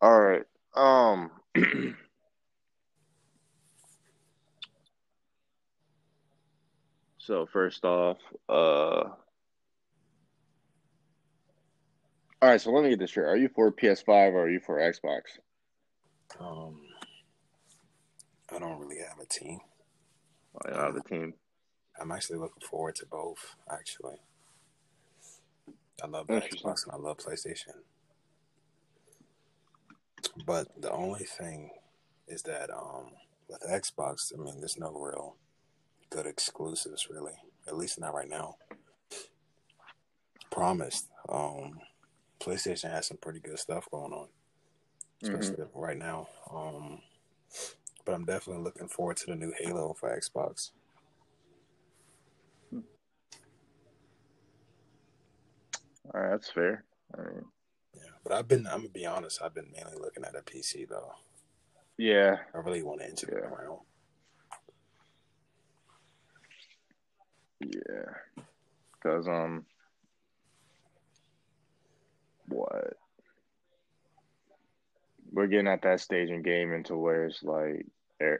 All right. Um. so first off, uh. All right, so let me get this straight. Are you for PS5 or are you for Xbox? Um, I don't really have a team. I don't have a team. I'm actually looking forward to both. Actually, I love Xbox and I love PlayStation. But the only thing is that um, with Xbox, I mean, there's no real good exclusives, really. At least not right now. Promised. Um, PlayStation has some pretty good stuff going on, especially mm-hmm. right now. Um, but I'm definitely looking forward to the new Halo for Xbox. All right, that's fair. I mean, yeah, but I've been. I'm gonna be honest. I've been mainly looking at a PC though. Yeah, I really want to enter yeah. around. Yeah, because um, what we're getting at that stage in gaming to where it's like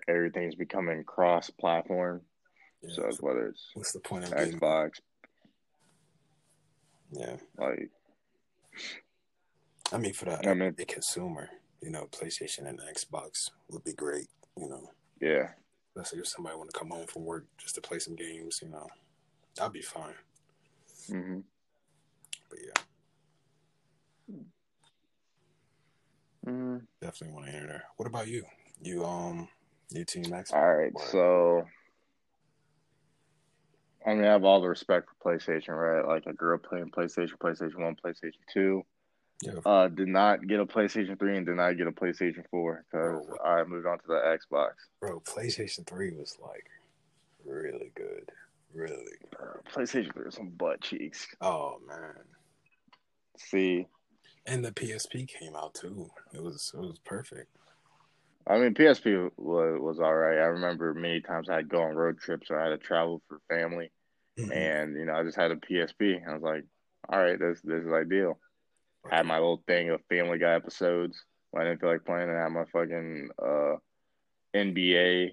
everything's becoming cross-platform. Yeah, so it's whether it's what's the point of Xbox, yeah. Like, I mean, for the, I mean, the consumer, you know, PlayStation and Xbox would be great, you know. Yeah. Let's say if somebody want to come home from work just to play some games, you know, that'd be fine. Mm-hmm. But yeah. Mm-hmm. Definitely want to enter there. What about you? You um, you team Xbox? All right, so I mean, I have all the respect for PlayStation, right? Like I grew up playing PlayStation, PlayStation One, PlayStation Two. Yeah. Uh, did not get a PlayStation Three and did not get a PlayStation Four because I moved on to the Xbox. Bro, PlayStation Three was like really good, really. Good. PlayStation Three was some butt cheeks. Oh man. See. And the PSP came out too. It was it was perfect. I mean, PSP was was all right. I remember many times I'd go on road trips or I had to travel for family, mm-hmm. and you know I just had a PSP. I was like, all right, this this is ideal. I had my little thing of Family Guy episodes. I didn't feel like playing, I had my fucking uh, NBA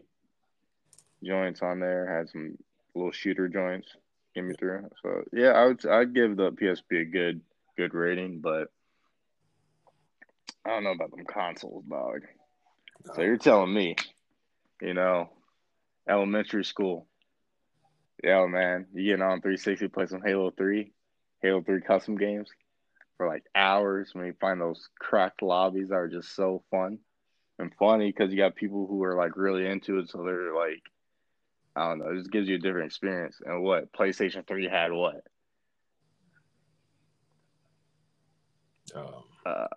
joints on there. Had some little shooter joints get me through. So yeah, I would I'd give the PSP a good good rating, but I don't know about them consoles, dog. So you're telling me, you know, elementary school. Yeah, man, you getting on 360, play some Halo 3, Halo 3 custom games for like hours. When you find those cracked lobbies that are just so fun and funny because you got people who are like really into it. So they're like, I don't know, it just gives you a different experience. And what PlayStation 3 had what? Um, uh,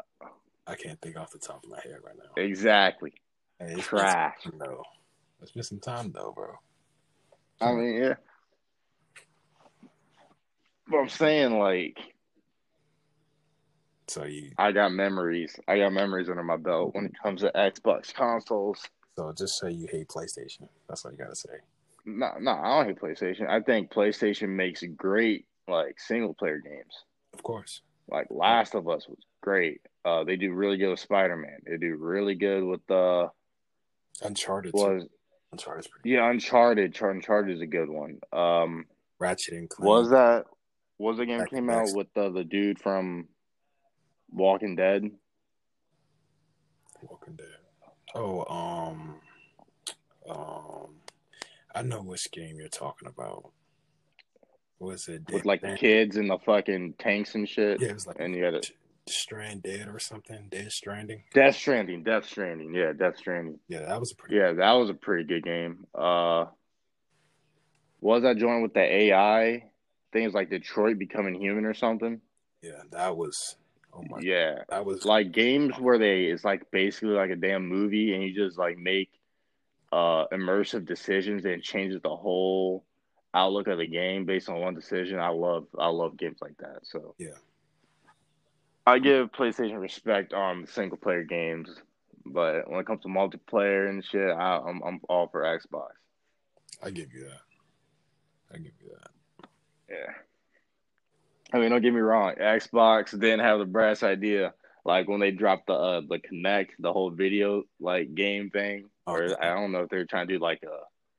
I can't think off the top of my head right now. Exactly. Hey, it's Trash. Though. It's been some time though, bro. I mean, yeah. But I'm saying, like, so you, I got memories. I got memories under my belt when it comes to Xbox consoles. So just say you hate PlayStation. That's all you gotta say. No, no, I don't hate PlayStation. I think PlayStation makes great like single player games. Of course. Like Last of Us was great. Uh, they do really good with Spider Man. They do really good with uh, Uncharted. Was Uncharted? Yeah, Uncharted. Uncharted is a good one. Um, Ratchet and Clank. Was that was the game came out with the the dude from Walking Dead? Walking Dead. Oh, um, um, I know which game you're talking about. Was it with like the kids and the fucking tanks and shit? Yeah, it was like and you had it. Strand Dead or something. Dead Stranding. Death Stranding. Death Stranding. Yeah, Death Stranding. Yeah, that was a pretty. Yeah, that was a pretty good game. Uh, was that joined with the AI things like Detroit becoming human or something? Yeah, that was. Oh my. Yeah, that was like games where they it's like basically like a damn movie and you just like make uh immersive decisions and changes the whole outlook of the game based on one decision. I love I love games like that. So yeah. I give PlayStation respect on single player games, but when it comes to multiplayer and shit, I, I'm, I'm all for Xbox. I give you that. I give you that. Yeah. I mean, don't get me wrong. Xbox didn't have the brass idea like when they dropped the uh, the Kinect, the whole video like game thing, or Okay. I don't know if they're trying to do like a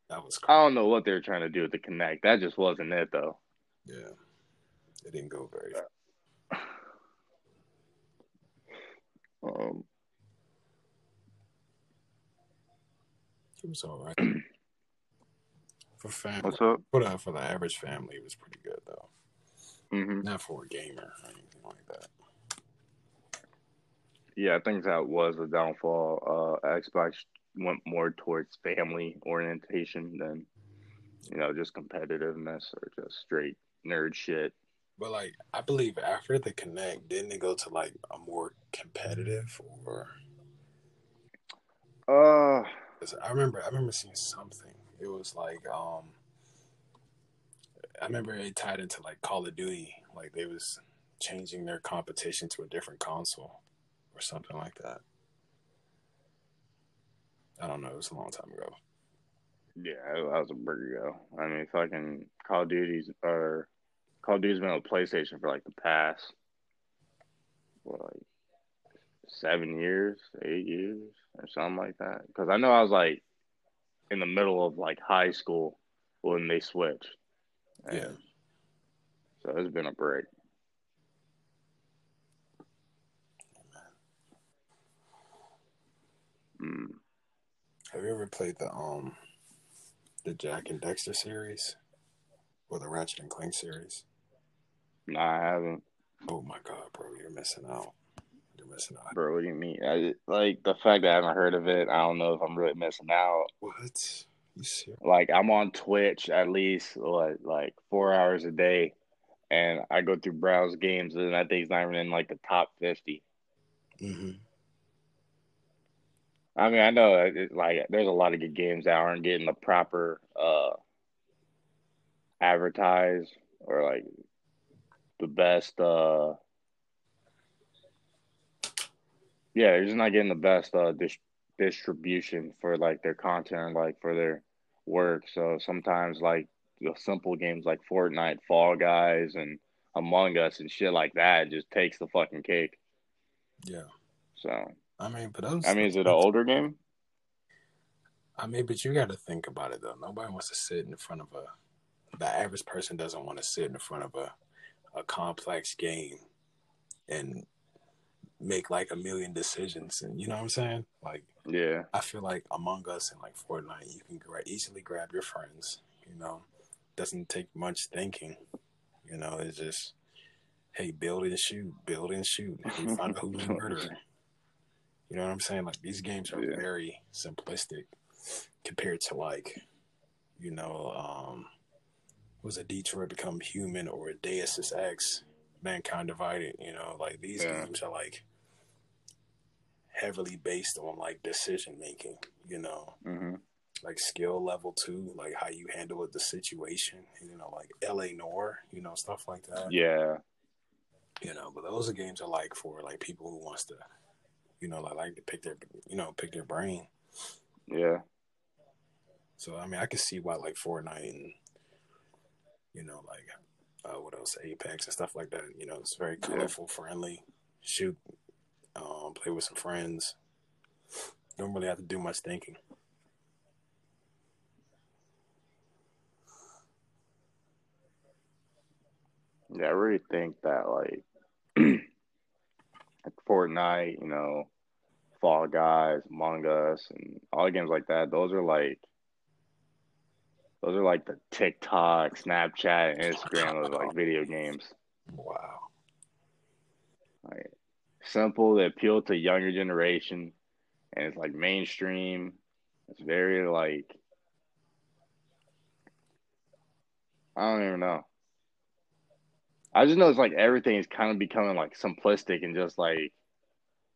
That was I don't know what they were trying to do with the Kinect. That just wasn't it though. yeah. It didn't go very far. Um, It was all right. for family, what's up? for the for the average family, it was pretty good though. Hmm Not for a gamer or anything like that. Yeah, I think that was the downfall. Uh, Xbox went more towards family orientation than you know just competitiveness or just straight nerd shit. But like, I believe after the Kinect, didn't it go to like a more competitive or? Uh, I remember, I remember seeing something. It was like, um, I remember it tied into like Call of Duty, like they was changing their competition to a different console or something like that. I don't know. It was a long time ago. yeah, that was a big ago. I mean, fucking Call of Duty's or Call of Duty's been on PlayStation for like the past what, like seven years, eight years, or something like that. Because I know I was like in the middle of like high school when they switched. Yeah. So it's been a break. Mm. Have you ever played the um the Jak and Daxter series or the Ratchet and Clank series? No, I haven't, Oh my god, bro, you're missing out. You're missing out. bro. What do you mean? I, like the fact that I haven't heard of it, I don't know if I'm really missing out. What? Like I'm on Twitch at least what like four hours a day, and I go through browse games, and I think it's not even in like the top fifty. Mm-hmm. I mean, I know it, like there's a lot of good games that aren't getting the proper uh advertised or like the best uh yeah, they're just not getting the best uh dis- distribution for like their content, like for their work. So sometimes like the simple games like Fortnite, Fall Guys, and Among Us and shit like that just takes the fucking cake. Yeah. So I mean, but those. I mean, is it an older game? I mean, but you got to think about it though. Nobody wants to sit in front of a. The average person doesn't want to sit in front of a, a complex game, and make like a million decisions. And you know what I'm saying? Like, Yeah. I feel like Among Us and like Fortnite, you can easily grab your friends. You know, doesn't take much thinking. You know, it's just, hey, build and shoot, build and shoot. Find out who's murderer. You know what I'm saying? Like these games are Yeah. very simplistic compared to like, you know, um, was a Detroit Become Human or a Deus Ex Mankind Divided. You know, like these Yeah. games are like heavily based on like decision making. You know, hmm like skill level too, like how you handle the situation. You know, like L.A. Noire. You know, stuff like that Yeah. you know but those are games are like for like people who wants to you know like, like to pick their you know pick their brain Yeah. so i mean i can see why like fortnite and you know like uh, what else apex and stuff like that you know it's very Yeah. colorful friendly shoot um play with some friends don't really have to do much thinking Yeah, I really think that like, like Fortnite, you know, Fall Guys, Among Us, and all the games like that. Those are like, those are like the TikTok, Snapchat, and Instagram of like video games. wow Like simple, they appeal to younger generation, and it's like mainstream. It's very like, I don't even know. I just know it's like everything is kind of becoming like simplistic and just like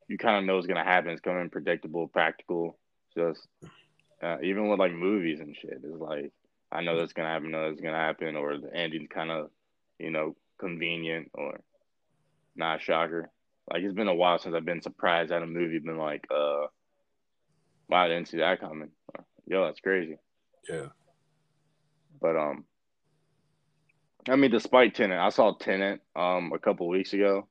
you kind of know what's gonna happen. It's coming predictable, practical. Just uh, even with like movies and shit, it's like I know that's gonna happen, know that's gonna happen, or the ending's kind of you know convenient or not a shocker. Like it's been a while since I've been surprised at a movie, been like, uh, wow, I didn't see that coming. Yo, that's crazy. yeah But um, I mean, despite Tenet, I saw Tenet um a couple weeks ago.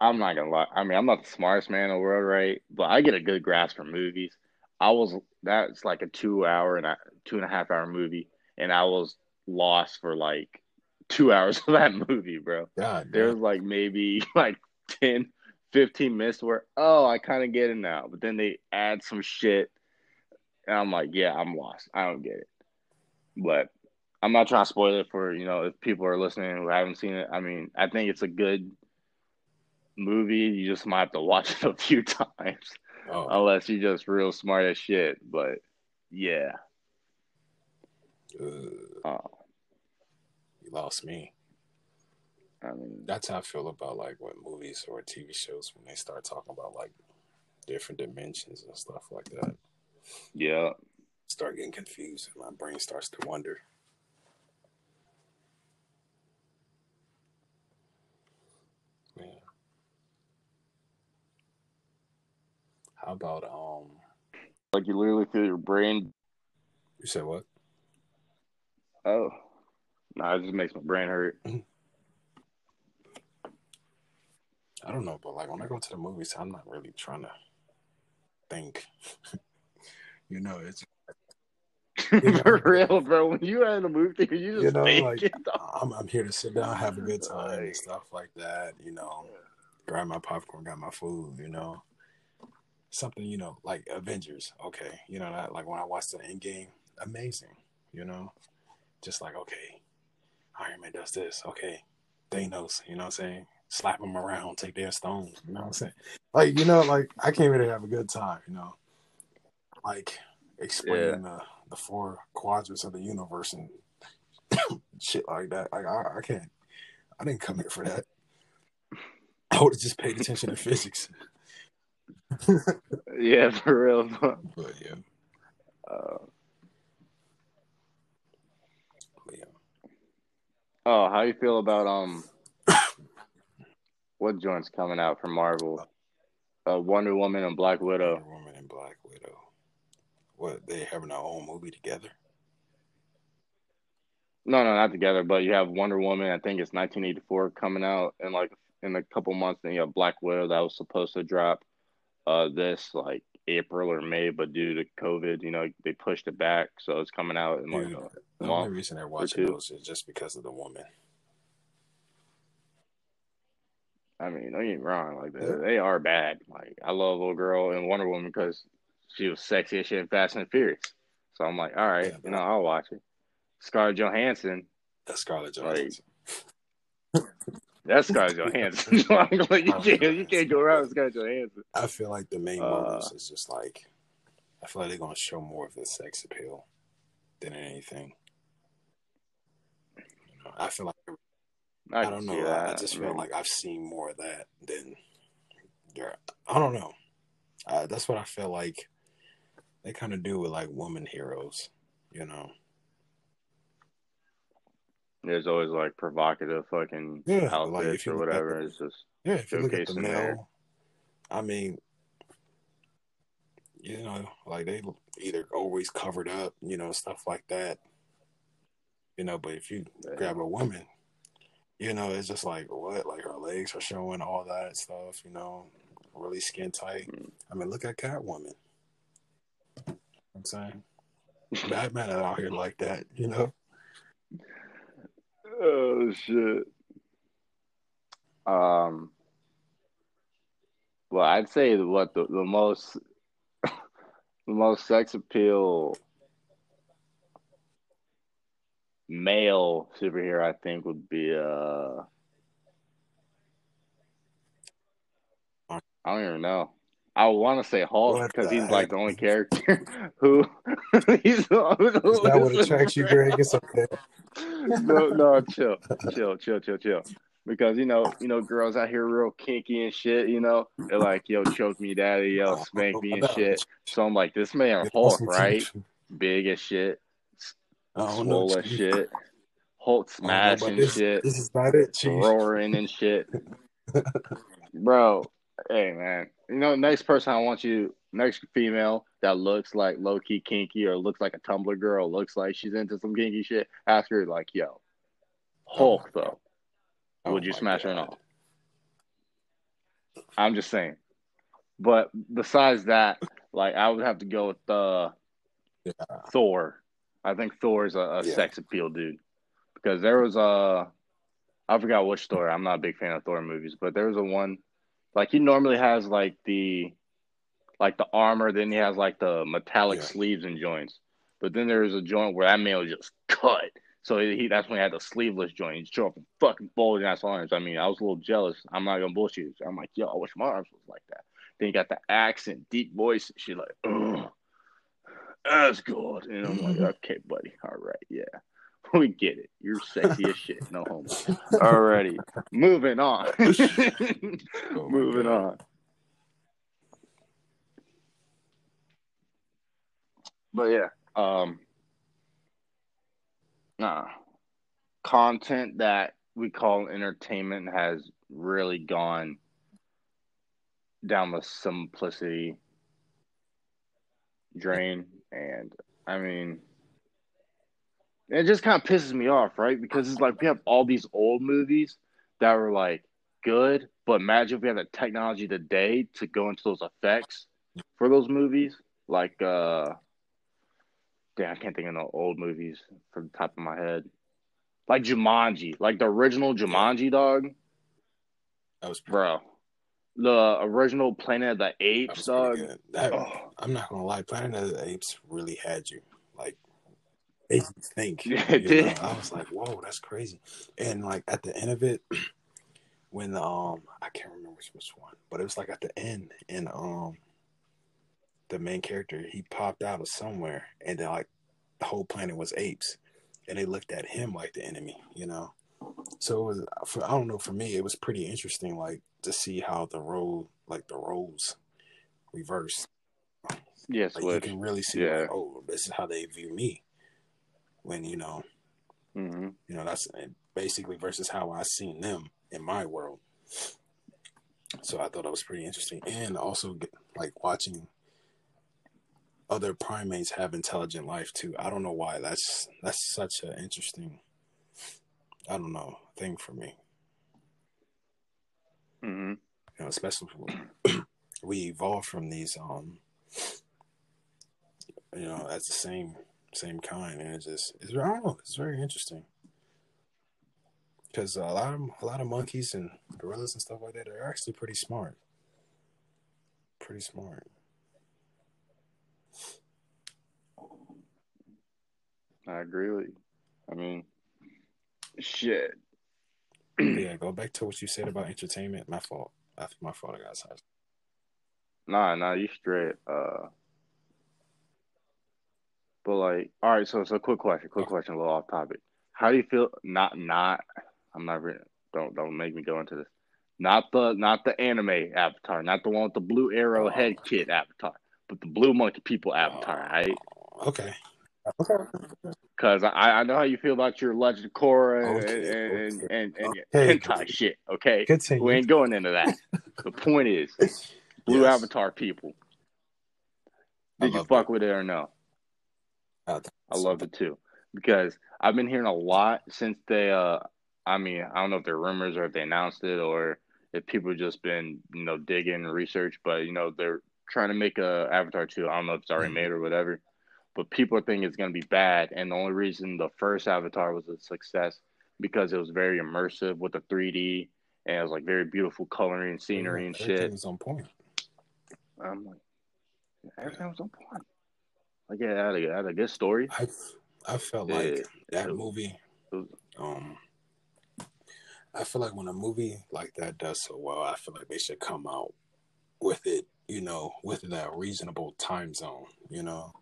I'm not gonna lie. I mean, I'm not the smartest man in the world, right? But I get a good grasp for movies. I was that's like a two hour and a two and a half hour movie, and I was lost for like two hours of that movie, bro. God, There was like maybe like 10, 15 minutes where, oh, I kind of get it now. But then they add some shit, and I'm like, yeah, I'm lost. I don't get it. But I'm not trying to spoil it for, you know, if people are listening who haven't seen it. I mean, I think it's a good movie. You just might have to watch it a few times Oh, unless you're just real smart as shit. But yeah. uh, Uh, you lost me. I mean, That's how I feel about like what movies or TV shows when they start talking about like different dimensions and stuff like that. yeah. Start getting confused and my brain starts to wonder. Man. How about um Like you literally feel your brain. you said what? Oh, nah, it just makes my brain hurt. I don't know, but like when I go to the movies, I'm not really trying to think. you know, it's For real, bro. When you at a movie theater, you just You know, like-. I'm I'm here to sit down, have a good time, and stuff like that. You know, grab my popcorn, grab my food. You know, something you know like Avengers. Okay, you know that like when I watched the Endgame, amazing. You know, just like okay, Iron Man does this. Okay, Thanos. You know what I'm saying? Slap them around, take their stones. You know what I'm saying? Like you know, like I came here to have a good time. You know, like explaining the the four quadrants of the universe and shit like that. Like I, I can't. I didn't come here for that. I would have just paid attention to physics. Yeah, for real. But yeah, Uh, but yeah. Oh, how you feel about um, what joints coming out from Marvel? Uh, Wonder Woman and Black Widow. Wonder Woman and Black Widow. What they having their own movie together? No, no, not together. But you have Wonder Woman. I think it's 1984 coming out in like in a couple months. Then you have Black Widow that was supposed to drop uh this like April or May, but due to COVID, you know, they pushed it back. So it's coming out in like Dude, a the only reason they're watching those is just because of the woman. I mean, don't get me wrong, like they, Yeah. they are bad. Like I love little girl and Wonder Woman because she was sexy as shit in Fast and Furious. So I'm like, all right, Yeah, you know, I'll watch it. Scarlett Johansson, That's Scarlett Like, Johansson. That's Scarlett Johansson. like, you can't, you can't go around with Scarlett Johansson. I feel like the main Uh, motives is just like I feel like they're gonna show more of the sex appeal than anything. You know, I feel like I, I, don't know. that. I just I feel mean, like I've seen more of that than there. I don't know. Uh, that's what I feel like they kind of do with like woman heroes. You know. There's always like provocative fucking Yeah, like, outfits you or whatever. the- It's just Yeah, if you look at the there. male, I mean, you know, like they either always covered up, you know, stuff like that. You know, but if you grab a woman, you know, it's just like what, like her legs are showing all that stuff, you know, really skin tight. Mm. I mean, look at Catwoman. You know I'm saying Batman out here like that, you know. Oh shit. Um. Well, I'd say what the the most the most sex appeal male superhero I think would be uh I don't even know. I want to say Hulk because he's like the only character who he's the, Is that what attracts you, Greg? It's okay. no, no, chill, chill, chill, chill, chill. Because you know, you know, girls out here real kinky and shit. You know, they're like, "Yo, choke me, daddy. Yo, oh, spank me and shit." So I'm like, this man Hulk, right? Big as shit, I don't know. swole as shit, Hulk I don't know, but smashing this, shit, This is not it, roaring and shit. Bro, hey man, you know, next person I want you, next female that looks like low key kinky or looks like a Tumblr girl, looks like she's into some kinky shit. Ask her like, "Yo, Hulk though." Oh Would you smash her or not? I'm just saying. But besides that, like I would have to go with uh, Yeah. Thor. I think Thor is a, a Yeah. sex appeal dude because there was a I forgot which Thor. I'm not a big fan of Thor movies, but there was a one like he normally has like the like the armor, then he has like the metallic Yeah. sleeves and joints. But then there was a joint where that man was just cut. So he that's when he had the sleeveless joint. He'd show up in fucking bulging ass arms. I mean, I was a little jealous. I'm not gonna bullshit you. I'm like, yo, I wish my arms was like that. Then he got the accent, deep voice. And she like, oh, that's good. And I'm like, mm-hmm. okay, buddy. All right, yeah. We get it. You're sexy as shit. No homo. Alrighty. Moving on. Oh Moving God. on. But yeah, um nah. Content that we call entertainment has really gone down the simplicity drain and I mean it just kind of pisses me off, right? Because it's like we have all these old movies that were like good, but imagine if we had the technology today to go into those effects for those movies. Like uh damn, I can't think of no old movies from the top of my head. Like Jumanji, like the original Jumanji dog, That was, bro. The original Planet of the Apes dog. That, Oh, I'm not gonna lie, Planet of the Apes really had you. Like made you think. Yeah, it did. know? I was like, whoa, that's crazy. And like at the end of it, when the, um I can't remember which, which one, but it was like at the end and um the main character he popped out of somewhere and then like the whole planet was apes and they looked at him like the enemy, you know. So it was for I don't know, for me it was pretty interesting like to see how the role like the roles reversed. Yes, Like you can really see Yeah. like, oh, this is how they view me. When, you know, hmm you know, that's basically versus how I seen them in my world. So I thought that was pretty interesting. And also like watching other primates have intelligent life too. I don't know why. That's that's such an interesting I don't know, thing for me. hmm You know, especially we evolved from these um you know, as the same same kind and it's just it's I don't know, it's very interesting. Because a lot of a lot of monkeys and gorillas and stuff like that are actually pretty smart. Pretty smart. I agree with you. I mean, shit. Yeah, go back to what you said about entertainment. My fault. That's my fault. I got size. Nah, nah, you straight. Uh, but like, all right. So, so quick question, quick question, a little off topic. How do you feel? Not, not. I'm not. Re- don't, don't make me go into this. Not the, not the anime avatar, not the one with the blue arrow oh. head kid avatar, but the blue monkey people avatar, oh. right? Okay. Okay. Because I, I know how you feel about your Legend of Korra and, Okay, and, okay. and, and, Okay. and hentai shit. Okay, Continue. we ain't going into that. the point is, blue Yes. avatar people. I Did you loved fuck with it or no? I, I loved it too because I've been hearing a lot since they. Uh, I mean, I don't know if they're rumors or if they announced it or if people just been you know digging and research, but you know they're trying to make a Avatar two. I don't know if it's already Mhm. made or whatever, but people think it's gonna be bad, and the only reason the first Avatar was a success because it was very immersive with the 3D and it was like very beautiful coloring and scenery and Everything shit. was on point. I'm like, everything was on point. Like, yeah, it had a, it had a good story. I I felt Yeah, like that movie. was- Um, I feel like when a movie like that does so well, I feel like they should come out with it, you know, within a reasonable time zone. You know,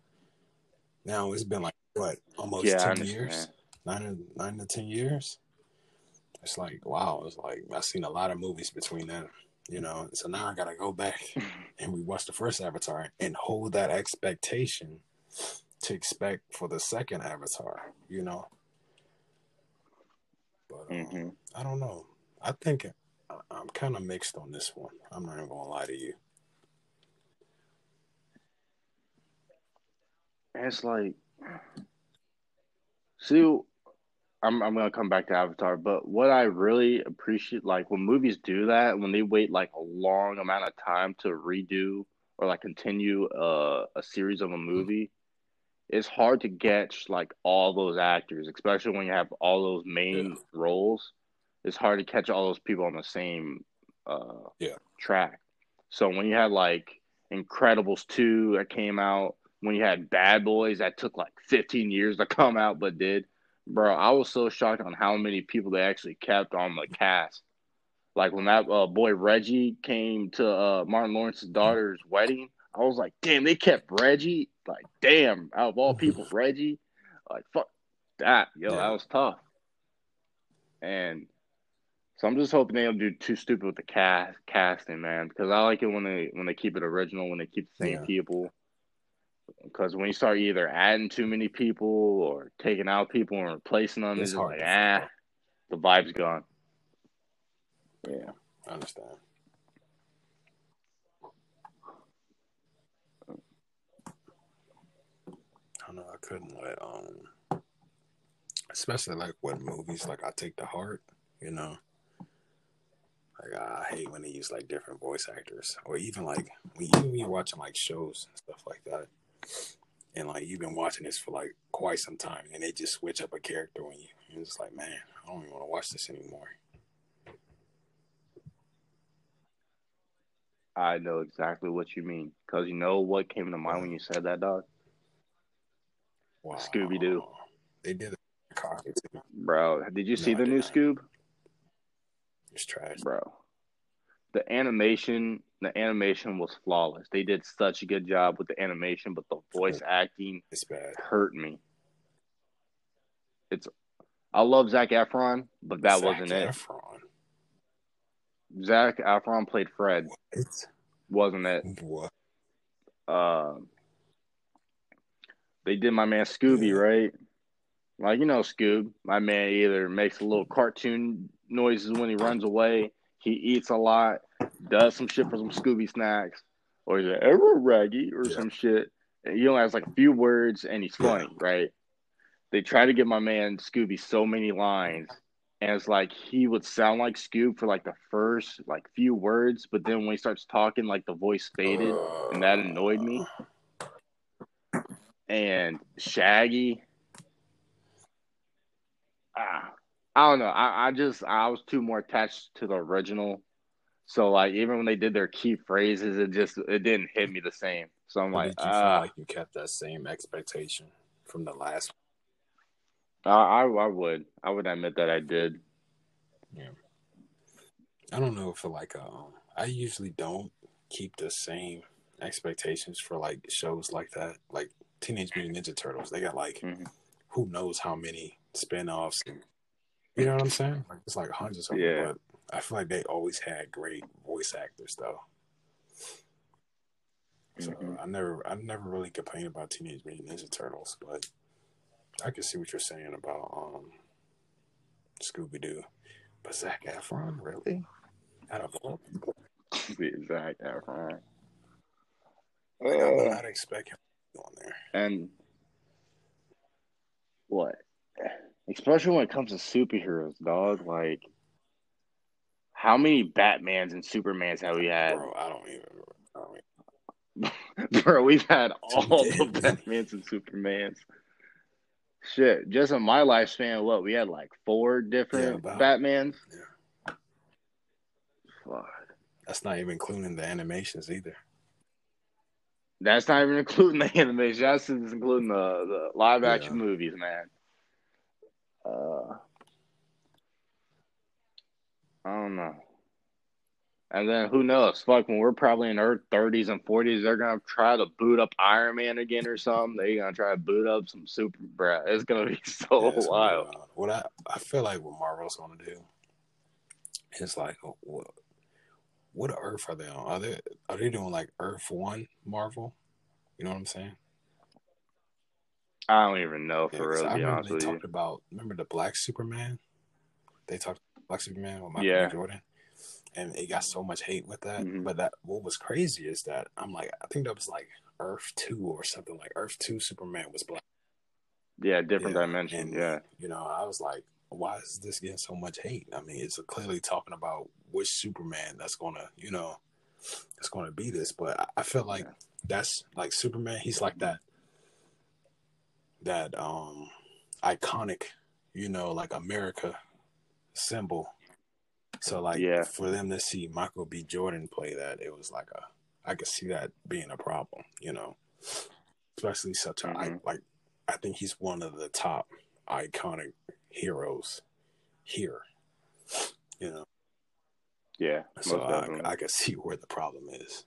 now it's been like what almost Yeah, ten years, nine nine to ten years. It's like wow, it's like I've seen a lot of movies between them. You know, so now I gotta go back and we watch the first Avatar and hold that expectation to expect for the second Avatar. You know, but um, hmm I don't know. I think I- I'm kind of mixed on this one. I'm not even gonna lie to you. It's like, see, I'm I'm gonna come back to Avatar, but what I really appreciate, like when movies do that, when they wait like a long amount of time to redo or like continue a, a series of a movie, it's hard to catch like all those actors, especially when you have all those main Yeah. roles. It's hard to catch all those people on the same uh, Yeah. track. So when you had like Incredibles two that came out, when you had Bad Boys that took like 15 years to come out but did, bro, I was so shocked on how many people they actually kept on the cast. Like when that uh, boy Reggie came to uh, Martin Lawrence's daughter's wedding, I was like, damn, they kept Reggie. Like, damn, out of all people, Reggie. Like, fuck that, yo, Yeah. that was tough. And so I'm just hoping they don't do too stupid with the cast casting, man, because I like it when they when they keep it original, when they keep the same Yeah. people. Because when you start either adding too many people or taking out people and replacing them, It's it's, just like ah, the vibe's gone. Yeah. I understand. I couldn't let um especially like what movies like I take to heart, you know. Like I hate when they use like different voice actors. Or even like when you when you're watching like shows and stuff like that. And like you've been watching this for like quite some time and they just switch up a character on you. And it's like, man, I don't even want to watch this anymore. I know exactly what you mean. Because you know what came to mind when you said that, dog? Wow. Scooby-Doo. They did it. Copy too. Bro, did you see No, I the new didn't. Scoob? It's trash. Bro. The animation, the animation was flawless. They did such a good job with the animation, but the voice acting It's bad. hurt me. It's I love Zac Efron, but that Zac wasn't it. Efron. Zac Efron played Fred, It's wasn't it? what? Uh, they did my man Scooby, right? Like you know, Scoob, my man either makes a little cartoon noises when he runs away, he eats a lot, does some shit for some Scooby snacks, or he's like ever raggy or Yeah. some shit. And he only has like a few words and he's funny, right? They try to give my man Scooby so many lines, and it's like he would sound like Scoob for like the first like few words, but then when he starts talking, like the voice faded and that annoyed me. And Shaggy, ah, I don't know. I, I just I was too more attached to the original, so like even when they did their key phrases, it just it didn't hit me the same. So I'm But like, did you feel like you kept that same expectation from the last? I, I I would I would admit that I did. Yeah. I don't know for like um, I usually don't keep the same expectations for like shows like that, like Teenage Mutant Ninja Turtles. They got like Mhm. who knows how many spin-offs. And, you know what I'm saying? Like it's like hundreds of Yeah. them. But I feel like they always had great voice actors though. So Mhm. I never, I never really complained about Teenage Mutant Ninja Turtles, but I can see what you're saying about um, Scooby Doo. But Zac Efron, really? Out of all, Zac Efron. like, I would Uh, not expect him on there. and what? Especially when it comes to superheroes, dog. Like, how many Batmans and Supermans have we had? Bro, I don't even. I don't even Bro, we've had all the Batmans and Supermans. Shit, just in my lifespan, what we had like four different Yeah, Batmans. Yeah. Fuck. that's not even including the animations either. That's not even including the animation. That's including the, the live action Yeah. movies, man. Uh, I don't know. And then who knows? Fuck, when we're probably in our 30s and 40s, they're gonna try to boot up Iron Man again or something. They're gonna try to boot up some super. Bruh, it's gonna be so Yeah, gonna wild. What I, I feel like what Marvel's going to do is like, uh, what, Earth are they on? Are they are they doing like Earth One Marvel? You know what I'm saying? I don't even know for real. I To be remember honest they with you. talked about. Remember the Black Superman? They talked Black Superman with Michael Yeah. Jordan, and it got so much hate with that. Mhm. But that what was crazy is that I'm like, I think that was like Earth Two or something like Earth Two Superman was black. Yeah, different Yeah, dimension. and, Yeah. You know, I was like, why is this getting so much hate? I mean, it's clearly talking about which Superman that's gonna, you know, that's gonna be this. But I, I feel like that's like Superman. He's like that, that um iconic, you know, like America symbol. So like, Yeah. for them to see Michael B. Jordan play that, it was like a, I could see that being a problem, you know, especially such a I, Mhm. like, I think he's one of the top iconic heroes here, you know. Yeah, So I. I can see where the problem is.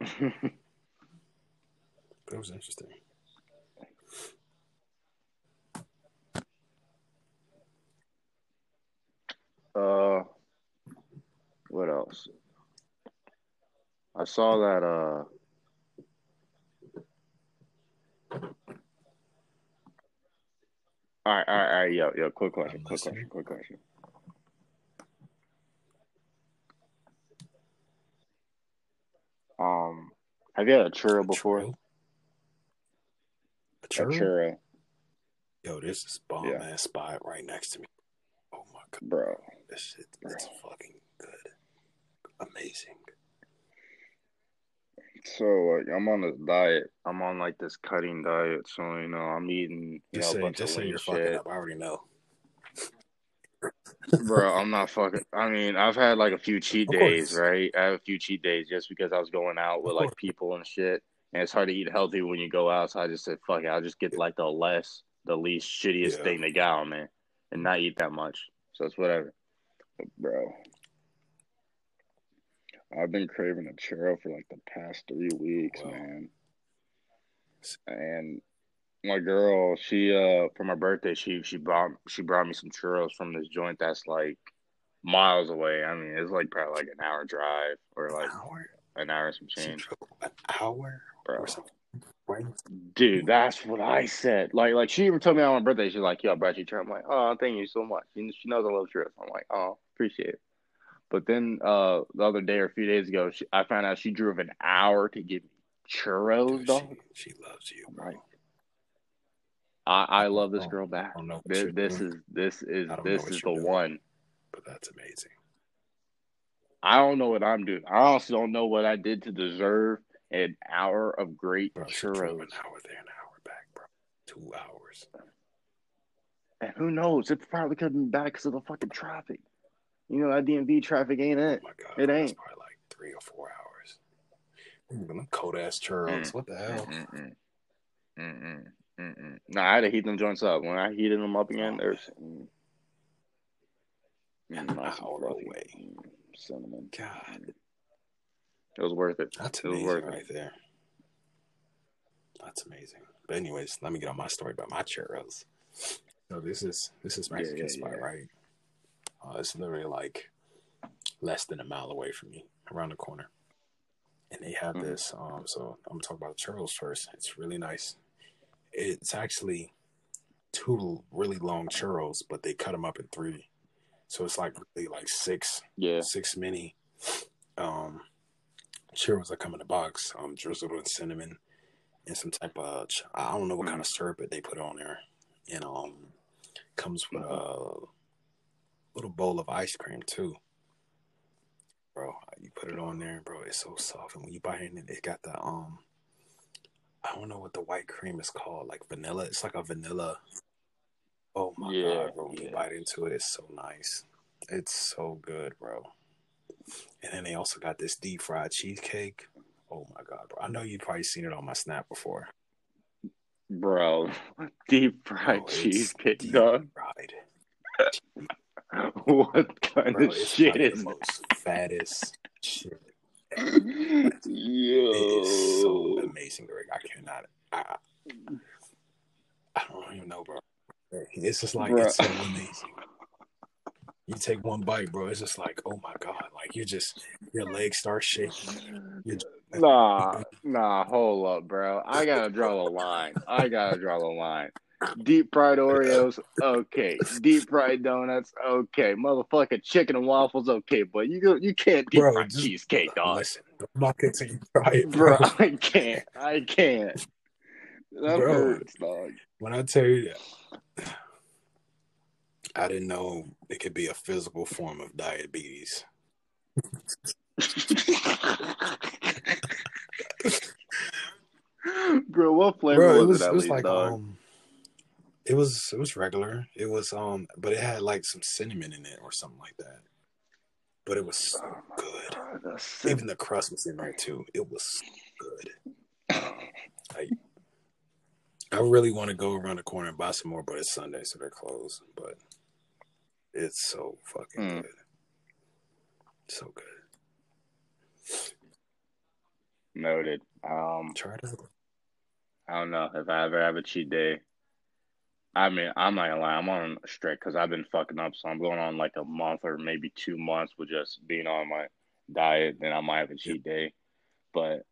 But it was interesting. uh, what else? I saw that. Uh, all right, all right, all right. Yo, yo. Quick question. Quick question. Quick question. Um, have you had a churro before? Churro? A A churro? Yo, there's this bomb Yeah. ass spot right next to me. Oh my god, bro. this shit, it's fucking good, amazing. So like, I'm on this diet. I'm on like this cutting diet. So you know, I'm eating you Just know a bunch just of say you're fucking shit. up. I already know. Bro, I'm not fucking. I mean, I've had like a few cheat days, right? I have a few cheat days just because I was going out with like people and shit, and it's hard to eat healthy when you go out. So I just said, "Fuck it, I'll just get like the less, the least shittiest Yeah. thing they got on me, and not eat that much." So it's whatever. But bro, I've been craving a churro for like the past three weeks, Wow. man. And my girl, she uh for my birthday, she she brought she brought me some churros from this joint that's like miles away. I mean, it's like probably like an hour drive or like An hour? an hour and some change. An hour? bro. Or something? Right? Dude, that's what I said. Like, like she even told me on my birthday. She's like, "Yo, I brought you churros." I'm like, "Oh, thank you so much." She knows I love churros. I'm like, "Oh, appreciate it." But then uh the other day or a few days ago, she, I found out she drove an hour to get me churros, Dude, dog. she, she loves you, bro. like, I, I love this girl back. I don't know This, this is this is I don't know this is the doing. one. but that's amazing. I don't know what I'm doing. I also don't know what I did to deserve an hour of great Bro, churros. an hour there, an hour back, bro. Two hours. And who knows? It probably could have been bad because of the fucking traffic. You know that DMV traffic ain't Oh it. my god, It ain't. probably like three or four hours. Ooh, them cold ass churros. Mm. What the hell? Mm-mm. Mm-mm. Mm-mm. No, I had to heat them joints up. When I heated them up again, Oh, there's mm, An mm, nice hour fluffy. away. Mm, cinnamon. God, It was worth it. that's It was amazing worth it. right there. That's amazing. But anyways, let me get on my story about my churros. So this is this is Yeah, Mexican yeah, spot, yeah. right? Uh, it's literally like less than a mile away from me, around the corner. And they have Mhm. this. Um, so I'm gonna talk about the churros first. It's really nice. It's actually two really long churros, but they cut them up in three. So it's like really like six Yeah. six mini um churros that come in a box, um drizzled with cinnamon and some type of I don't know what kind of syrup that they put on there. And um comes with a little bowl of ice cream too. Bro, you put it on there, bro, it's so soft. And when you bite in it, it got the um I don't know what the white cream is called, like vanilla. It's like a vanilla. Oh my Yeah, god, bro! When you bite into it, it's so nice. It's so good, bro. And then they also got this deep fried cheesecake. Oh my god, bro! I know you've probably seen it on my snap before. Bro, deep fried Bro, cheesecake, deep dog. fried. What kind Bro, of shit is the that? most fattest shit. Yo. It is so amazing, Greg. I cannot. I, I don't even know, bro. It's just like Bruh. it's so amazing. You take one bite, bro. It's just like, oh my god! Like you just your legs start shaking. Nah, nah, hold up, bro. I gotta draw the line. I gotta draw the line. Deep fried Oreos, okay. Deep fried donuts, okay. Motherfucking chicken and waffles, okay. But you go, you can't deep Bro, just- cheesecake, dog. Listen, I'm not gonna till you try it, Bro, bro. I can't. I can't. That Bro. hurts, dog. When I tell you that, I didn't know it could be a physical form of diabetes. Bro, what flavor Bro, it was, it, was like dog? um it was it was regular. It was um but it had like some cinnamon in it or something like that. But it was so oh good. God, Even the crust was in there too. It was good. I I really want to go around the corner and buy some more, but it's Sunday, so they're closed. But it's so fucking mm. good. So good. Noted. Um, Try to. I don't know if I ever have a cheat day. I mean, I'm not gonna lie, I'm on a streak because I've been fucking up. So I'm going on like a month or maybe two months with just being on my diet. Then I might have a cheat day, but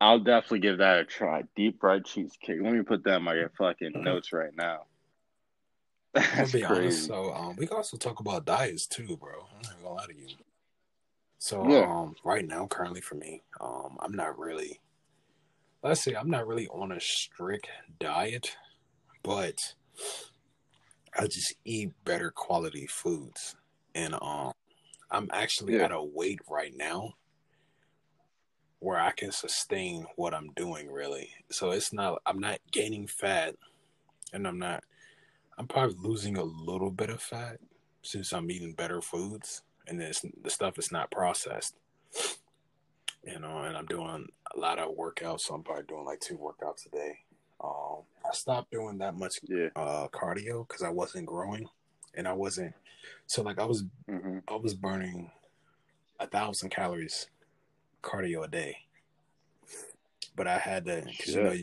I'll definitely give that a try. Deep fried cheesecake. Let me put that in my fucking notes right now. That's be crazy. honest. So um, we can also talk about diets too, bro. I'm not gonna lie to you. So yeah. um, right now, currently for me, um, I'm not really. Let's say I'm not really on a strict diet, but I just eat better quality foods, and um, I'm actually yeah. at a weight right now where I can sustain what I'm doing really. So it's not I'm not gaining fat, and I'm not I'm probably losing a little bit of fat since I'm eating better foods and this the stuff is not processed. You know, and I'm doing a lot of workouts, so I'm probably doing like two workouts a day. Um, I stopped doing that much yeah. uh, cardio because I wasn't growing, and I wasn't. So like I was, mm-hmm. I was burning a thousand calories cardio a day, but I had to because you know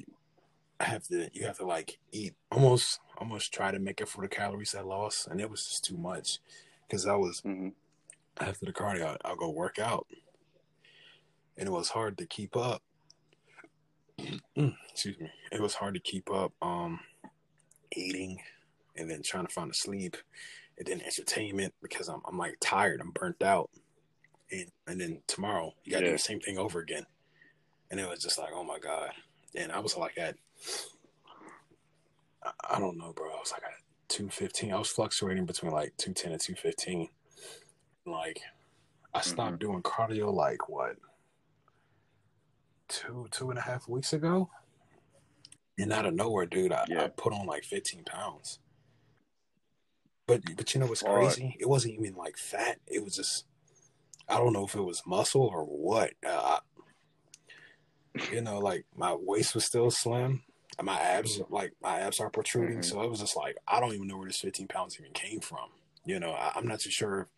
I have to you have to like eat almost almost try to make it for the calories I lost, and it was just too much because I was mm-hmm. after the cardio I'll go work out, and it was hard to keep up. Excuse me, it was hard to keep up um eating and then trying to find a sleep and then entertainment because I'm I'm like tired, I'm burnt out, and and then tomorrow you got to yeah. do the same thing over again, and it was just like oh my god, and I was like at I don't know, bro. I was like at 215. I was fluctuating between like 210 and 215. Like, I stopped mm-hmm. doing cardio like what? Two, two and a half weeks ago. And out of nowhere, dude, I, yeah. I put on like 15 pounds. But but you know what's crazy? It wasn't even like fat. It was just I don't know if it was muscle or what. Uh, you know, like my waist was still slim, And my abs like my abs are protruding. Mm-hmm. So it was just like I don't even know where this 15 pounds even came from. You know, I, am not too sure.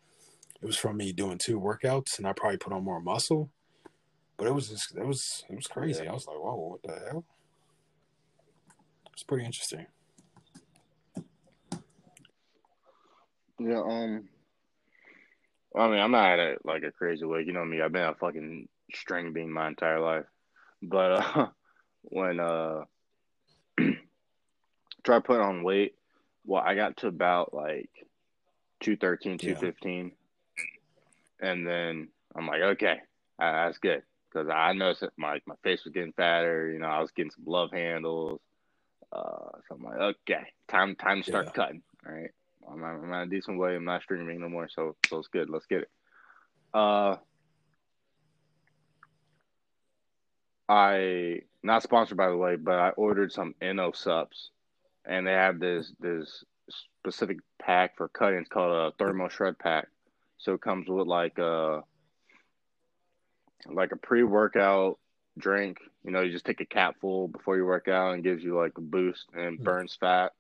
It was from me doing two workouts, and I probably put on more muscle. But it was just it was it was crazy. I was like, whoa, what the hell? It's pretty interesting. Yeah. Um. I mean, I'm not at a, like a crazy weight. You know me. I've been a fucking string bean my entire life. But uh, when uh try putting on weight. Well, I got to about like 213, 215. Yeah. And then I'm like, okay, that's good. Because I noticed my, my face was getting fatter. You know, I was getting some love handles. Uh, so I'm like, okay, time time to start yeah. cutting. All right. I'm, I'm at a decent way. I'm not streaming no more. So, so it's good. Let's get it. Uh, I not sponsored by the way, but I ordered some Inno Supps and they have this this specific pack for cutting. It's called a thermo shred pack. So it comes with like a like a pre workout drink. You know, you just take a capful before you work out and gives you like a boost and hmm. burns fat.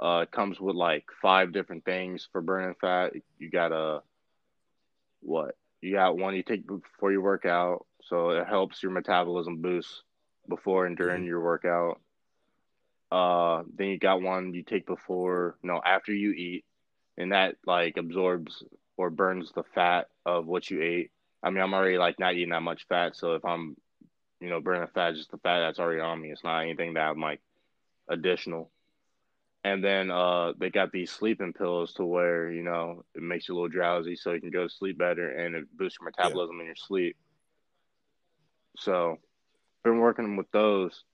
Uh, it comes with like five different things for burning fat. You got a what? You got one you take before you work out, so it helps your metabolism boost before and during mm-hmm. your workout. Uh, then you got one you take before, no, after you eat, and that like absorbs or burns the fat of what you ate. I mean, I'm already like not eating that much fat, so if I'm, you know, burning fat, just the fat that's already on me. It's not anything that I'm like additional. And then uh, they got these sleeping pills to where you know it makes you a little drowsy, so you can go to sleep better, and it boosts your metabolism yeah. in your sleep. So, been working with those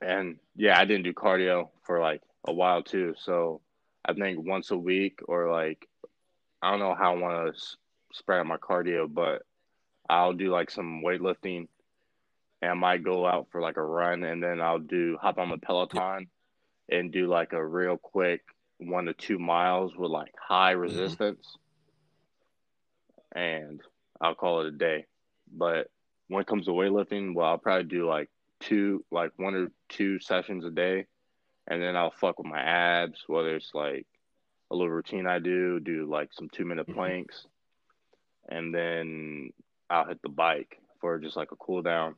and yeah, I didn't do cardio for like a while too. So I think once a week or like I don't know how I want to spread out my cardio, but I'll do like some weightlifting and I might go out for like a run and then I'll do hop on the Peloton and do like a real quick one to two miles with like high Mm-hmm. resistance. And I'll call it a day. But when it comes to weightlifting, well, I'll probably do like two, like one or two sessions a day. And then I'll fuck with my abs, whether it's like a little routine I do, do like some two minute Mhm. planks. And then I'll hit the bike for just like a cool down.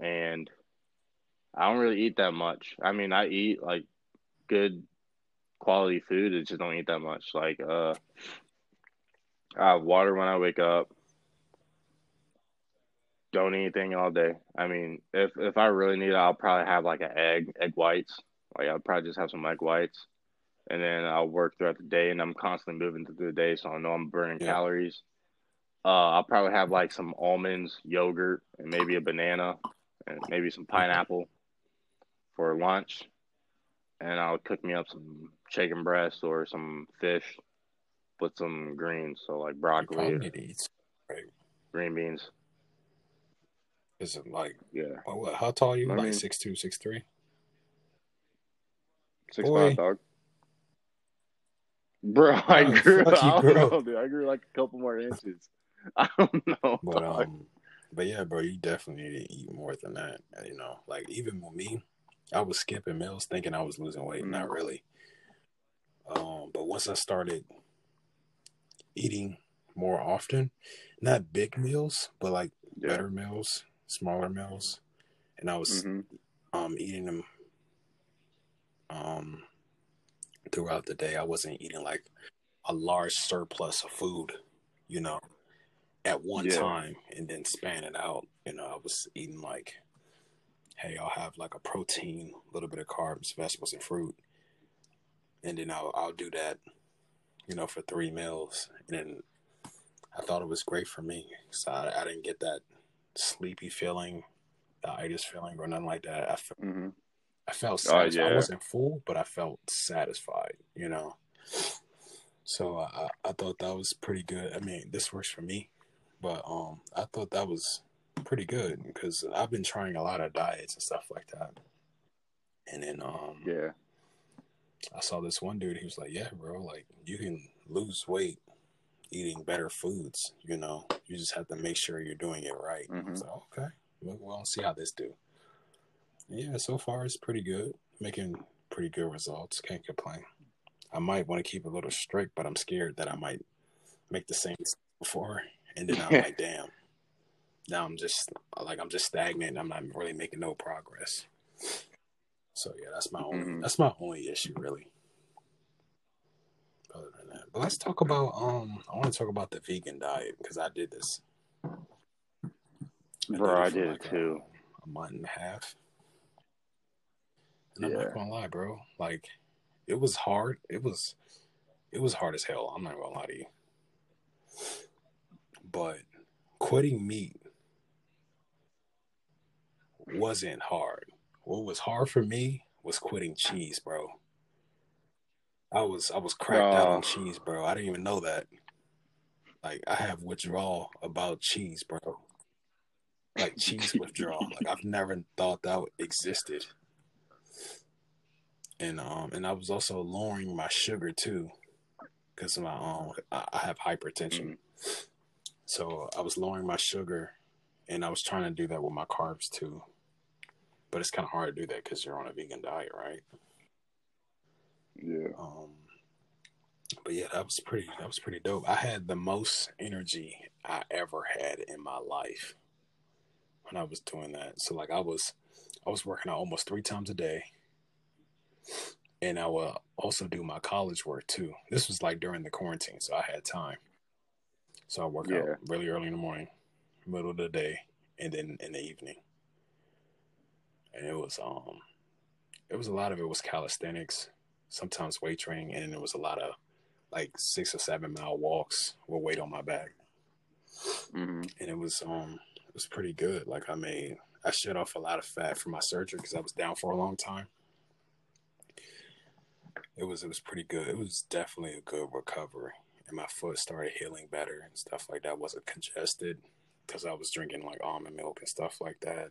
And I don't really eat that much. I mean, I eat like good quality food. I just don't eat that much. Like, uh, I have water when I wake up. Don't eat anything all day. I mean, if if I really need it, I'll probably have like an egg, egg whites. Like I'll probably just have some egg whites, and then I'll work throughout the day. And I'm constantly moving through the day, so I know I'm burning Yeah. calories. Uh, I'll probably have like some almonds, yogurt, and maybe a banana, and maybe some pineapple for lunch. And I'll cook me up some chicken breast or some fish with some greens, so like broccoli, eat. Right? green beans. Is it like Yeah, oh, what, how tall are you? I like mean- six two, six three? six Boy. five dog. Bro, I Oh, grew. I don't know, dude. I grew like a couple more inches. I don't know. But dog. um, but yeah, bro, you definitely need to eat more than that. You know, like even with me, I was skipping meals thinking I was losing weight, not Mhm. really. Um, but once I started eating more often, not big meals, but like yeah. better meals, smaller meals, and I was hmm um eating them um throughout the day. I wasn't eating like a large surplus of food, you know, at one Yeah. time and then span it out. You know, I was eating like, hey, I'll have like a protein, a little bit of carbs, vegetables, and fruit, and then I'll I'll do that, you know, for three meals, and then I thought it was great for me, so I, I didn't get that sleepy feeling, the itis feeling, or nothing like that. I fe- hmm I felt Oh, satisfied. I yeah. wasn't full, but I felt satisfied, you know. So I, I I thought that was pretty good. I mean, this works for me, but um, I thought that was pretty good because I've been trying a lot of diets and stuff like that. And then um, Yeah. I saw this one dude. He was like, "Yeah, bro, like you can lose weight eating better foods. You know, you just have to make sure you're doing it right." I was Mhm. like, "Okay, well, we'll see how this do." Yeah, so far it's pretty good. Making pretty good results. Can't complain. I might want to keep a little strict, but I'm scared that I might make the same mistake before, and then I'm like, "Damn." Now I'm just like I'm just stagnant. I'm not really making no progress. So yeah, that's my only Mhm. that's my only issue really. Other than that, but let's talk about um. I want to talk about the vegan diet because I did this. Bro, I for did like it too. A, a month and a half. And I'm not gonna lie, bro. Like, it was hard. It was, it was hard as hell. I'm not gonna lie to you. But quitting meat wasn't hard. What was hard for me was quitting cheese, bro. I was I was cracked out on cheese, bro. I didn't even know that. Like I have withdrawal about cheese, bro. Like cheese withdrawal. Like I've never thought that existed. And um and I was also lowering my sugar too, because my um I I have hypertension. So I was lowering my sugar, and I was trying to do that with my carbs too. But it's kind of hard to do that because you're on a vegan diet, right? Yeah. Um, but yeah, that was pretty. That was pretty dope. I had the most energy I ever had in my life when I was doing that. So like I was, I was working out almost three times a day, and I would also do my college work too. This was like during the quarantine, so I had time. So I work Yeah. out really early in the morning, middle of the day, and then in the evening. And it was um, it was a lot of it was calisthenics, sometimes weight training, and it was a lot of like six or seven mile walks with weight on my back hmm and it was um it was pretty good. Like I made I shed off a lot of fat from my surgery because I was down for a long time. It was it was pretty good. It was definitely a good recovery, and my foot started healing better and stuff like that. wasn't congested because I was drinking like almond milk and stuff like that.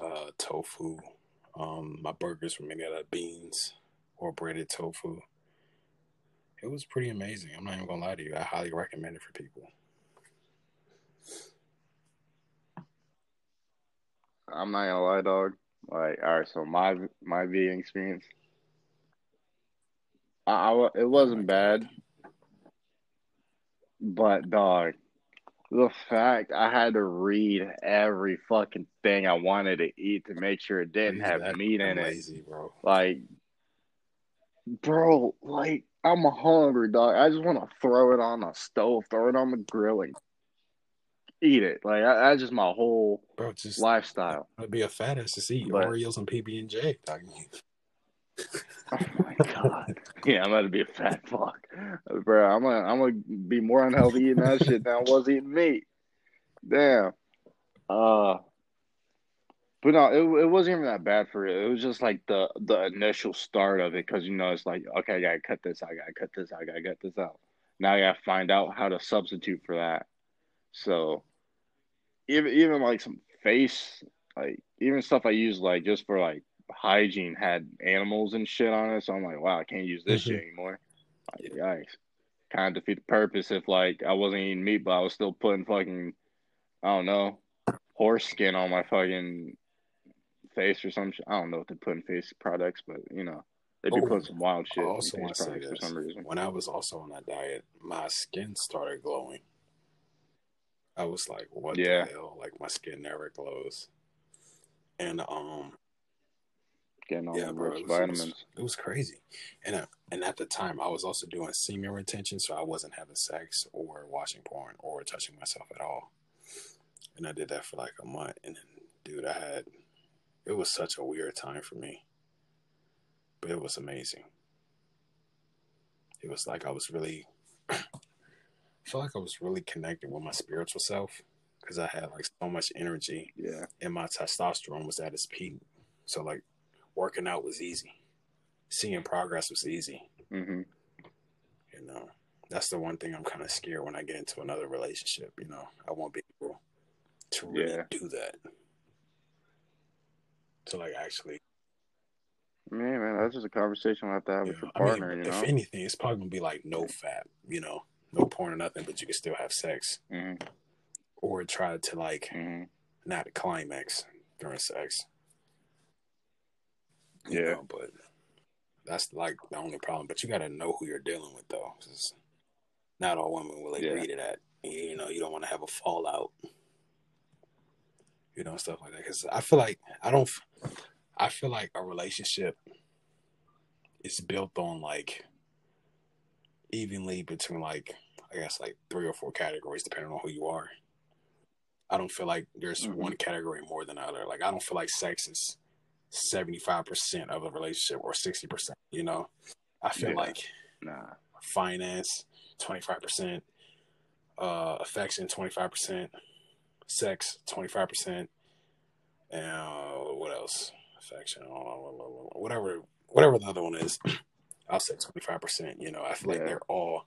Uh, tofu. Um, my burgers were made out of beans or breaded tofu. It was pretty amazing. I'm not even gonna lie to you. I highly recommend it for people. I'm not gonna lie, dog. Like, all right, so my my vegan experience, I, I it wasn't bad, but dog, the fact I had to read every fucking thing I wanted to eat to make sure it didn't have meat in lazy, it, bro. Like, bro, like I'm hungry, dog. I just want to throw it on the stove, throw it on the grill, and eat it. Like I, that's just my whole bro, just lifestyle. I'd be a fat ass to but, Oreos and PB and J. oh my god! Yeah, I'm about to be a fat fuck, bro. I'm gonna I'm gonna be more unhealthy eating that shit than I was eating meat. Damn. Uh, but no, it it wasn't even that bad for it. It was just like the the initial start of it because you know it's like okay, I gotta cut this, I gotta cut this, I gotta cut this out. Now I gotta find out how to substitute for that. So even even like some face like even stuff I use like just for like hygiene had animals and shit on it. So I'm like, wow, I can't use this mm-hmm. shit anymore. Like, yikes. Kind of defeat the purpose if like I wasn't eating meat, but I was still putting fucking I don't know horse skin on my fucking face or some shit. I don't know what they put in face products, but you know they be oh, putting some wild shit. I also want to say this. For some reason. When I was also on that diet, my skin started glowing. I was like, what yeah. the hell? Like my skin never glows. And um getting all yeah, bro, it was, vitamins. It was, it was, crazy. And uh, and at the time I was also doing semen retention, so I wasn't having sex or watching porn or touching myself at all. And I did that for like a month and then dude I had it was such a weird time for me. But it was amazing. It was like I was really I feel like I was really connected with my spiritual self because I had like so much energy. Yeah. And my testosterone was at its peak. So like working out was easy. Seeing progress was easy. Mm-hmm. You know, that's the one thing I'm kind of scared when I get into another relationship. You know, I won't be able to really yeah. do that. To like actually. Man, man, that's just a conversation I have to have with your partner. I mean, you know? If anything, it's probably gonna be like no fat. You know, no porn or nothing, but you can still have sex. Mm-hmm. Or try to like mm-hmm. not climax during sex. You yeah. Know, but that's like the only problem. But you got to know who you're dealing with, though. Not all women will agree to that. You know, you don't want to have a fallout. You know, stuff like that. Because I feel like I don't. I feel like a relationship is built on like evenly between like I guess like three or four categories depending on who you are. I don't feel like there's mm-hmm. one category more than other. Like I don't feel like sex is seventy five percent of a relationship or sixty percent. You know, I feel yeah. like nah finance twenty five percent, uh, affection twenty five percent, sex twenty five percent, and uh, what else? Affection, whatever, whatever the other one is. I'll say 25%. You know, I feel yeah. like they're all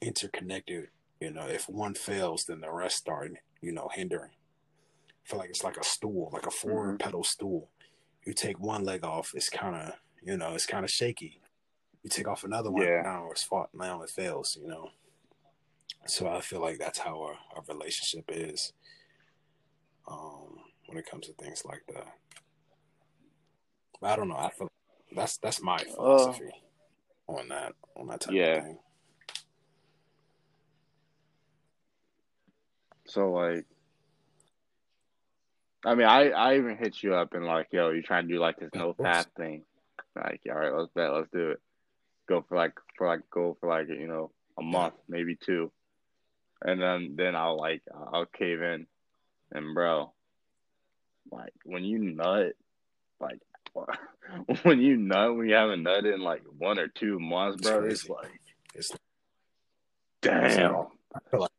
interconnected. You know, if one fails, then the rest start, you know, hindering. I feel like it's like a stool, like a 4 mm-hmm. pedal stool. You take one leg off, it's kind of, you know, it's kind of shaky. You take off another one, yeah. now it's fought, now it fails, you know. So I feel like that's how our, our relationship is um, when it comes to things like that. But I don't know. I feel that's that's my uh, philosophy. Uh, on that on that type yeah. of thing. So like I mean I I even hit you up and like, yo, you trying to do like this no fat thing. Like, all right, let's bet, let's do it. Go for like for like go for like, you know, a month, maybe two. And then then I'll like I'll cave in. And bro, like when you nut, like when you nut, when you haven't nutted in like one or two months, bro, it's, it's like it's damn. like,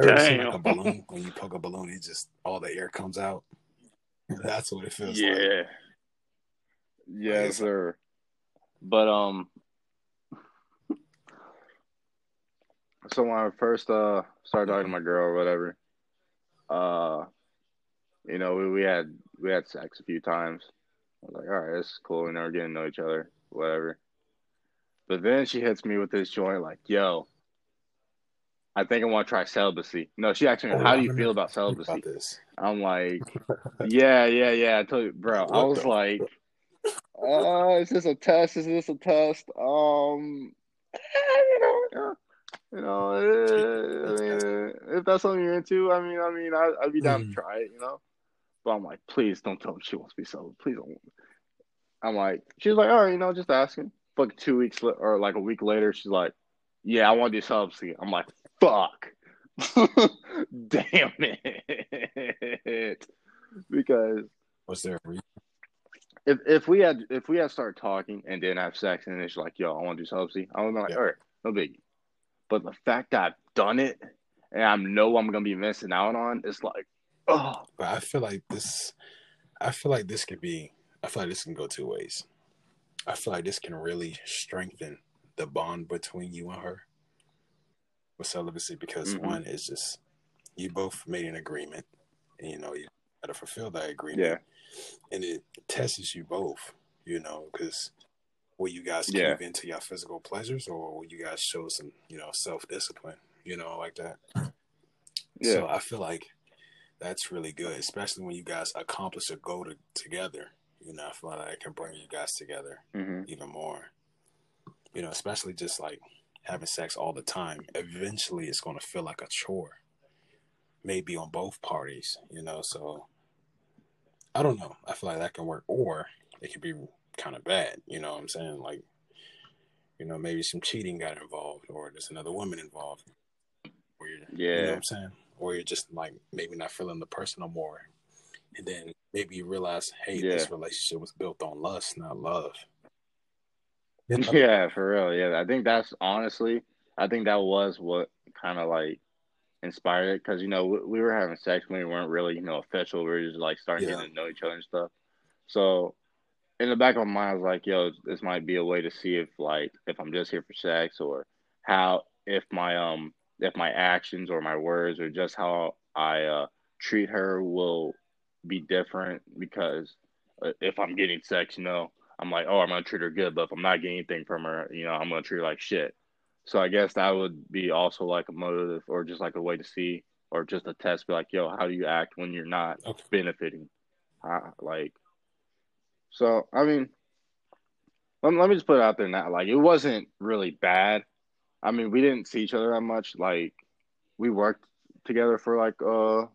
damn. Like a balloon when you poke a balloon, it just all the air comes out. That's what it feels yeah. like. Yeah. Yes, sir. But um, so when I first uh started talking to my girl or whatever, uh, you know, we, we had we had sex a few times. I was like, all right, this is cool. We never getting to know each other, whatever. But then she hits me with this joint, like, yo, I think I want to try celibacy. No, she asked me, Oh, how do you feel about celibacy? About this. I'm like, yeah, yeah, yeah. I told you, bro. I was the- like, uh, is this a test? Is this a test? Um, you know, you know, I mean, if that's something you're into, I mean, I mean, I, I'd be down to Mhm. try it, you know. But I'm like, please don't tell me she wants to be celibate. Please don't. I'm like, she's like, all right, you know, just asking. But two weeks or like a week later, she's like, yeah, I want to do celibacy. I'm like, fuck. Damn it. because Was there a reason? if if we had if we had started talking and didn't have sex and it's like, yo, I want to do celibacy, I would be like, Yeah. all right, no biggie. But the fact that I've done it and I know I'm gonna be missing out on, it's like, oh, But I feel like this. I feel like this could be. I feel like this can go two ways. I feel like this can really strengthen the bond between you and her with celibacy because Mhm. one is just you both made an agreement, and you know you got to fulfill that agreement. yeah, and it tests you both. You know, because will you guys keep Yeah. into your physical pleasures, or will you guys show some, you know, self discipline? You know, like that. yeah, So I feel like that's really good, especially when you guys accomplish a goal to, together. You know, I feel like it can bring you guys together hmm even more. You know, especially just like having sex all the time. Eventually, it's going to feel like a chore, maybe on both parties. You know, so I don't know. I feel like that can work, or it could be kind of bad. You know what I'm saying? Like, you know, maybe some cheating got involved, or there's another woman involved. Or you're, you know yeah, what I'm saying? Or you're just like maybe not feeling the person no more. And then maybe you realize, hey, this relationship was built on lust, not love. You know? yeah, for real. Yeah, I think that's honestly, I think that was what kind of like inspired it because you know we, we were having sex when we weren't really you know official. We were just like starting Yeah. getting to know each other and stuff. So in the back of my mind, I was like, yo, this might be a way to see if like if I'm just here for sex or how if my um if my actions or my words or just how I uh treat her will be different because uh, if I'm getting sex, you know, I'm like, oh, I'm gonna treat her good, but if I'm not getting anything from her, you know, I'm gonna treat her like shit. So I guess that would be also like a motive or just like a way to see or just a test, be like, yo, how do you act when you're not Okay. benefiting? Uh, like, so I mean, let, let me just put it out there now. Like, it wasn't really bad. I mean, we didn't see each other that much. Like, we worked together for like uh,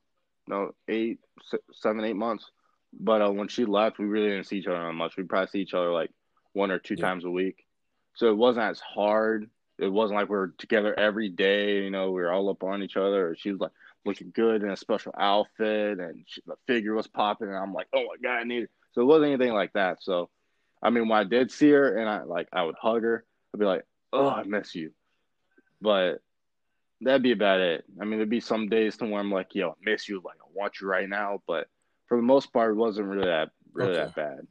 no, eight, se- seven, eight months. But uh, when she left, we really didn't see each other that much. We probably see each other like one or two Yeah. times a week. So it wasn't as hard. It wasn't like we were together every day. You know, we were all up on each other. Or she was like looking good in a special outfit, and she, the figure was popping. And I'm like, oh my god, I need it. So it wasn't anything like that. So, I mean, when I did see her, and I like, I would hug her. I'd be like, oh, I miss you. But that'd be about it. I mean, there'd be some days to where I'm like, yo, I miss you. Like, I want you right now. But for the most part, it wasn't really that really Okay. that bad.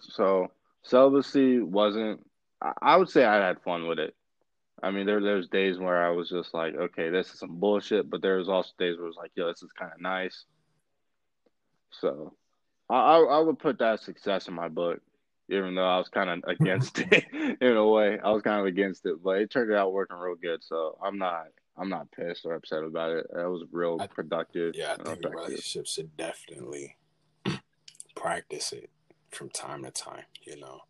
So celibacy wasn't. I- I would say I had fun with it. I mean, there there's days where I was just like, okay, this is some bullshit, but there was also days where it was like, yo, this is kind of nice. So, I, I I would put that success in my book, even though I was kind of against it in a way. I was kind of against it, but it turned out working real good. So I'm not I'm not pissed or upset about it. That was real I- productive. Yeah, I think a effective. relationship should definitely practice it from time to time. You know,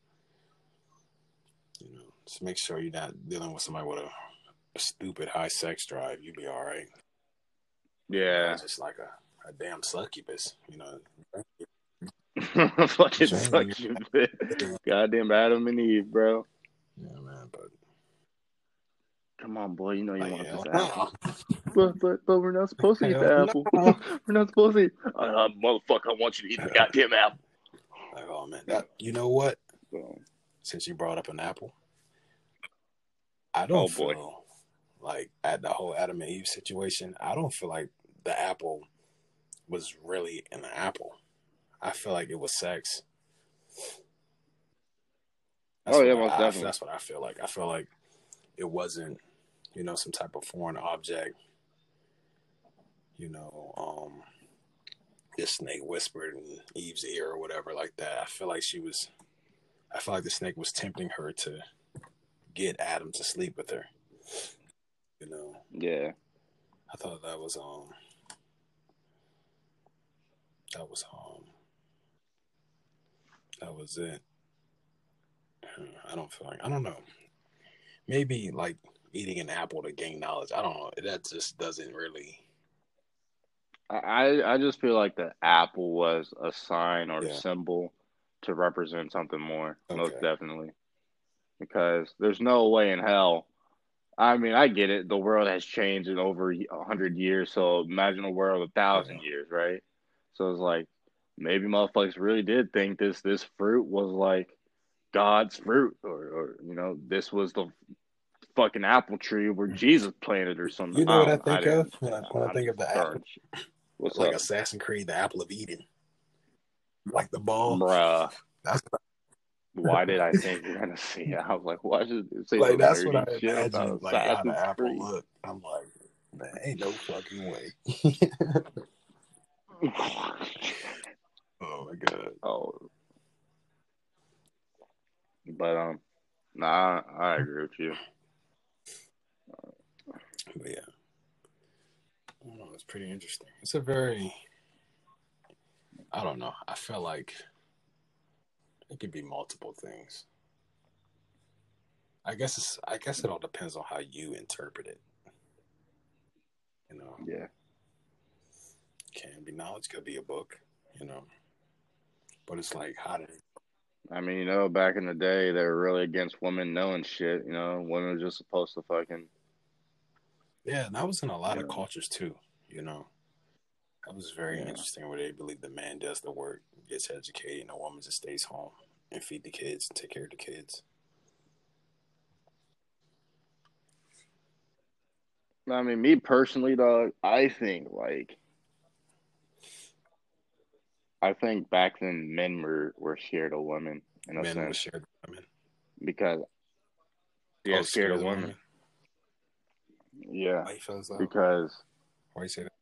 you know, just make sure you're not dealing with somebody with a, a stupid high sex drive. You'd be all right. Yeah. just like a, a damn succubus. You know, Fucking sucks. Goddamn Adam and Eve, bro. yeah, man. But Come on, boy. You know you like, want hell this no. apple. But, but, but we're not supposed to eat the Hell apple. no. We're not supposed to eat. Uh, motherfucker, I want you to eat the goddamn apple. Like, oh man, that you know what? So, Since you brought up an apple, I don't Oh, boy. feel like at the whole Adam and Eve situation. I don't feel like the apple was really an apple. I feel like it was sex. That's oh yeah, most I, definitely. That's what I feel like. I feel like it wasn't, you know, some type of foreign object. You know, um, this snake whispered in Eve's ear or whatever like that. I feel like she was. I feel like the snake was tempting her to get Adam to sleep with her. You know, Yeah. I thought that was um. That was um. That was it. I don't feel like I don't know. Maybe like eating an apple to gain knowledge. I don't know. That just doesn't really. I I just feel like the apple was a sign or Yeah. symbol to represent something more, most definitely. Because there's no way in hell. I mean, I get it. The world has changed in over a hundred years, so imagine a world a thousand Yeah. years, right? So it's like maybe motherfuckers really did think this this fruit was like God's fruit, or or you know, this was the fucking apple tree where Jesus planted or something. You know what I think didn't- of when I, when I think of the apple? What's It's like up, Assassin's Creed, the apple of Eden, like the ball. bruh? That's Why did I think you're gonna see it? I was like, why should it say like that's what I imagine. Like how the apple Creed? looked. I'm like, man, ain't no fucking way. oh my god. oh, but um, nah, I agree with you. But yeah. I don't know, it's pretty interesting. It's a very I don't know. I feel like it could be multiple things. I guess it's I guess it all depends on how you interpret it. You know, Yeah, can be knowledge, could be a book, you know. But it's like how did it I mean, you know, back in the day, they were really against women knowing shit. You know, women were just supposed to fucking. Yeah, and that was in a lot of cultures too, you know. That was very Yeah. interesting where they believe the man does the work, gets educated, and the woman just stays home and feed the kids and take care of the kids. I mean, me personally, dog, I think like. I think back then men were, were scared of women in a Men sense share the women. because yeah, Oh, scared of the women. Yeah, Why you feel as because Why you say that?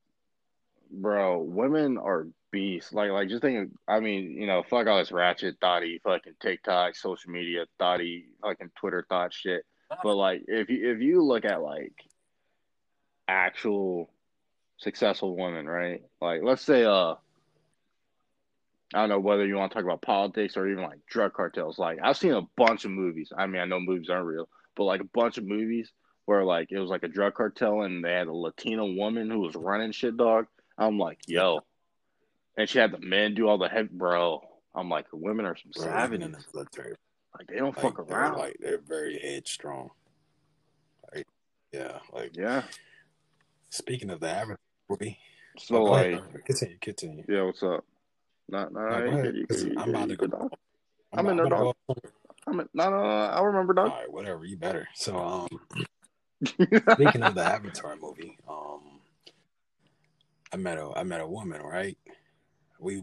bro, women are beasts. Like, like just think. Of, I mean, you know, fuck all this ratchet thoughty, fucking TikTok, social media thoughty, fucking Twitter thought shit. But like, if you if you look at like actual successful women, right? Like, let's say, uh, I don't know whether you want to talk about politics or even like drug cartels. Like, I've seen a bunch of movies. I mean, I know movies aren't real, but like a bunch of movies where like it was like a drug cartel and they had a Latina woman who was running shit, dog. I'm like, yo, and she had the men do all the heavy, bro. I'm like, women are some savages. in the military, Like, they don't like, fuck they're around. like they're very headstrong. Like, yeah, like yeah. speaking of the average movie, So oh, like, ahead. continue, continue. yeah, what's up? Not, no, No, you go you 'cause good, you I'm about to go. dog. I'm, I'm in there, dog. I'm in, no, no, no, I remember, dog. right, whatever, you better. So, um, speaking of the Avatar movie, um, I met a I met a woman, right? We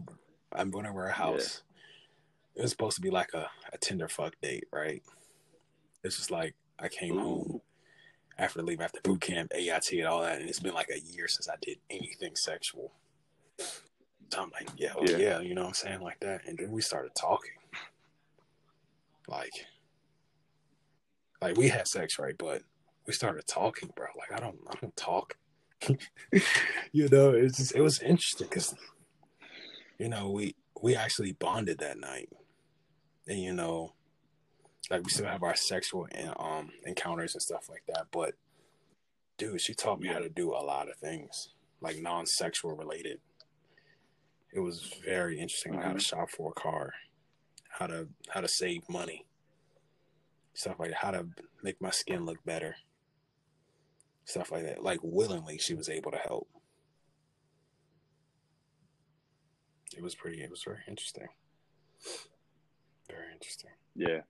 I went over her house. It was supposed to be like a, a Tinder fuck date, right? It's just like I came home after leaving after boot camp, AIT and all that, and it's been like a year since I did anything sexual. So I'm like, yeah, well, Yeah. yeah, you know what I'm saying, like that. And then we started talking. Like like we had sex, right? But we started talking, bro. Like I don't I don't talk. you know, it's just it was interesting because you know, we we actually bonded that night. And you know, like we still have our sexual and um encounters and stuff like that, but dude, she taught me how to do a lot of things, like non-sexual related. It was very interesting on how to shop for a car, how to how to save money, stuff like that, how to make my skin look better, stuff like that. Like willingly, she was able to help. It was pretty. It was very interesting. Very interesting. Yeah.